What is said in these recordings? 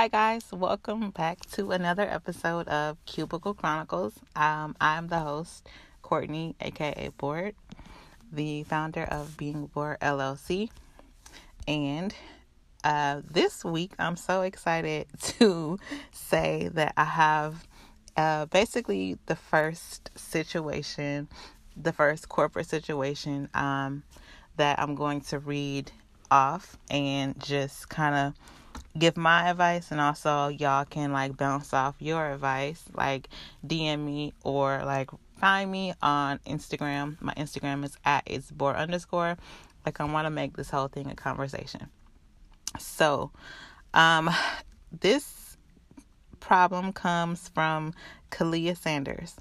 Hi, guys. Welcome back to another episode of Cubicle Chronicles. Um, I'm the host, Courtney, aka Bourt, the founder of Being Bourt LLC. And uh, this week, I'm so excited to say that I have uh, basically the first situation, the first corporate situation um, that I'm going to read off and just kind of give my advice and also y'all can like bounce off your advice like dm me or like find me on instagram. My instagram is at it's bourt underscore like i want to make this whole thing a conversation. So um this problem comes from kalia sanders.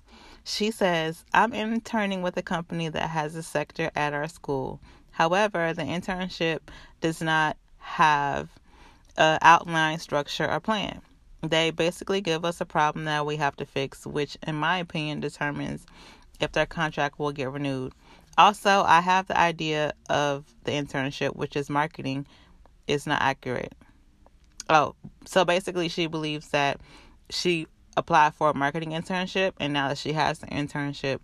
She says i'm interning with a company that has a sector at our school. However the internship does not have uh, outline, structure, or plan. They basically give us a problem that we have to fix, which, in my opinion, determines if their contract will get renewed. Also, I have the idea of the internship, which is marketing, is not accurate. Oh, so basically, she believes that she applied for a marketing internship, and now that she has the internship,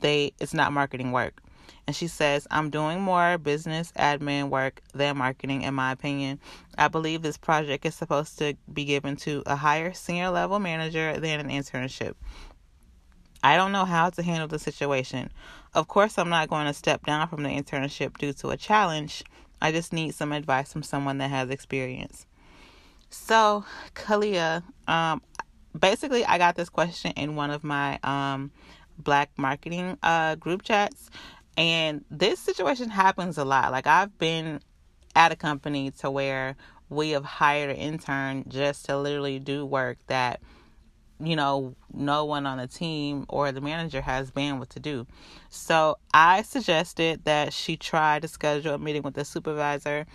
they it's not marketing work. And she says, I'm doing more business admin work than marketing, in my opinion. I believe this project is supposed to be given to a higher senior level manager than an internship. I don't know how to handle the situation. Of course, I'm not going to step down from the internship due to a challenge. I just need some advice from someone that has experience. So, Kalia, um, basically, I got this question in one of my um, black marketing uh, group chats and this situation happens a lot. Like I've been at a company to where we have hired an intern just to literally do work that you know no one on the team or the manager has bandwidth to do. So I suggested that she try to schedule a meeting with the supervisor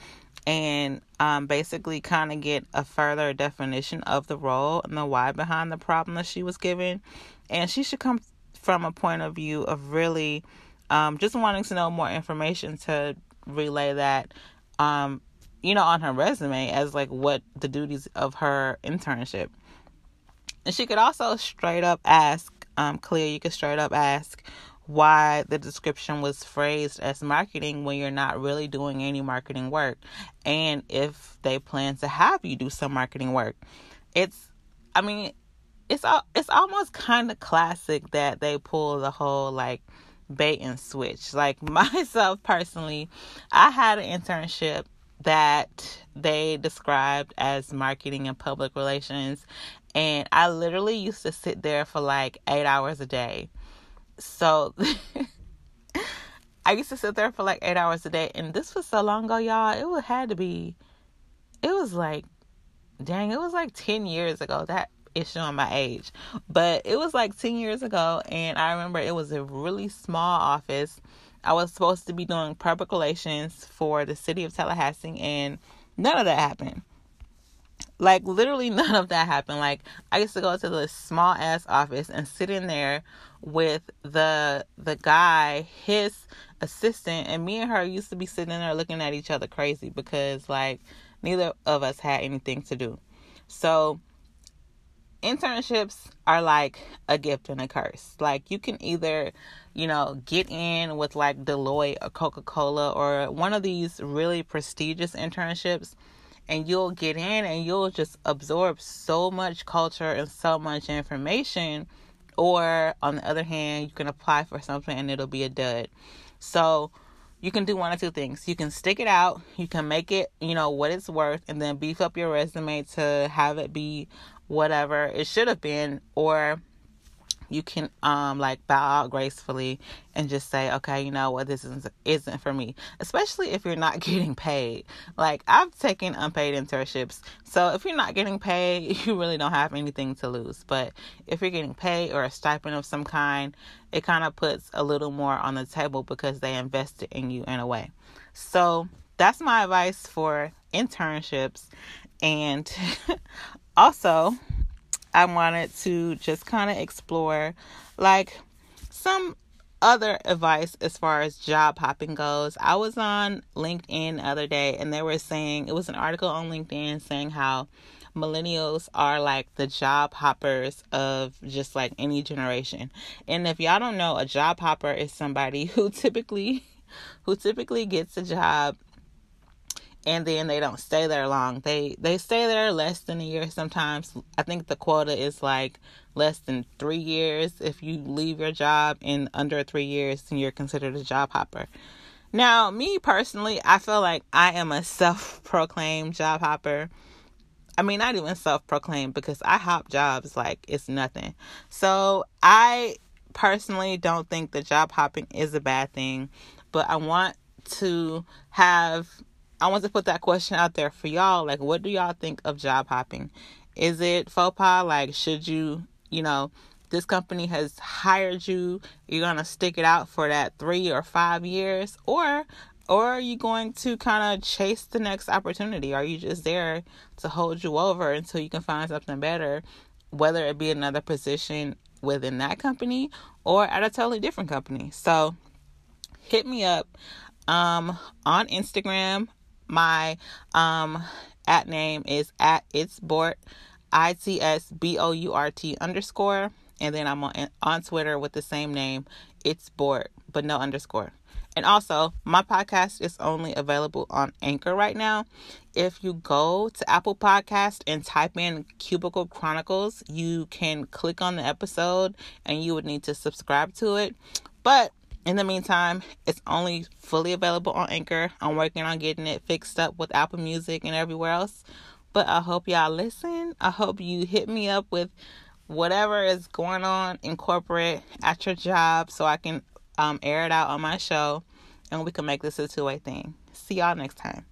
and um, basically kind of get a further definition of the role and the why behind the problem that she was given. And she should come from a point of view of really um, just wanting to know more information to relay that, um, you know, on her resume as like what the duties of her internship. And she could also straight up ask, um, Kalia, you could straight up ask why the description was phrased as marketing when you're not really doing any marketing work and if they plan to have you do some marketing work. It's, I mean, it's it's almost kind of classic that they pull the whole like bait and switch. Like myself personally, I had an internship that they described as marketing and public relations. And I literally used to sit there for like eight hours a day. So I used to sit there for like eight hours a day. And this was so long ago, y'all. It had to be, it was like, dang, it was like 10 years ago. That it's showing my age. But it was like 10 years ago, and I remember it was a really small office. I was supposed to be doing public relations for the city of Tallahassee, and none of that happened. Like literally none of that happened. Like I used to go to this small ass office and sit in there with the the guy, his assistant, and me and her used to be sitting there looking at each other crazy because like neither of us had anything to do. So internships are like a gift and a curse. Like you can either, you know, get in with like Deloitte or Coca-Cola or one of these really prestigious internships and you'll get in and you'll just absorb so much culture and so much information or on the other hand, you can apply for something and it'll be a dud. So, you can do one or two things. You can stick it out, you can make it, you know, what it's worth, and then beef up your resume to have it be whatever it should have been or you can um like bow out gracefully and just say okay you know what? This isn't isn't for me. Especially if you're not getting paid. Like i've taken unpaid internships. So if you're not getting paid you really don't have anything to lose. But if you're getting paid or a stipend of some kind it kind of puts a little more on the table because they invested in you in a way. So that's my advice for internships and also, I wanted to just kind of explore like some other advice as far as job hopping goes. I was on LinkedIn the other day and they were saying it was an article on LinkedIn saying how millennials are like the job hoppers of just like any generation. And if y'all don't know, a job hopper is somebody who typically who typically gets a job and then they don't stay there long. They they stay there less than a year sometimes. I think the quota is like less than 3 years. If you leave your job in under 3 years, then you're considered a job hopper. Now, me personally, I feel like I am a self-proclaimed job hopper. I mean, not even self-proclaimed because I hop jobs like it's nothing. So, I personally don't think that job hopping is a bad thing, but I want to have I want to put that question out there for y'all. Like, what do y'all think of job hopping? Is it faux pas? Like, should you, you know, this company has hired you, you're gonna stick it out for that three or five years, or or are you going to kind of chase the next opportunity? Are you just there to hold you over until you can find something better, whether it be another position within that company or at a totally different company? So hit me up um, on Instagram my um at name is at it's Bourt, I T S B O U R T underscore, and then I'm on on Twitter with the same name, it's Bourt, but no underscore. And also, my podcast is only available on Anchor right now. If you go to Apple Podcast and type in Cubicle Chronicles, you can click on the episode and you would need to subscribe to it. But in the meantime, it's only fully available on Anchor. I'm working on getting it fixed up with Apple Music and everywhere else. But I hope y'all listen. I hope you hit me up with whatever is going on in corporate at your job so I can um, air it out on my show and we can make this a two way thing. See y'all next time.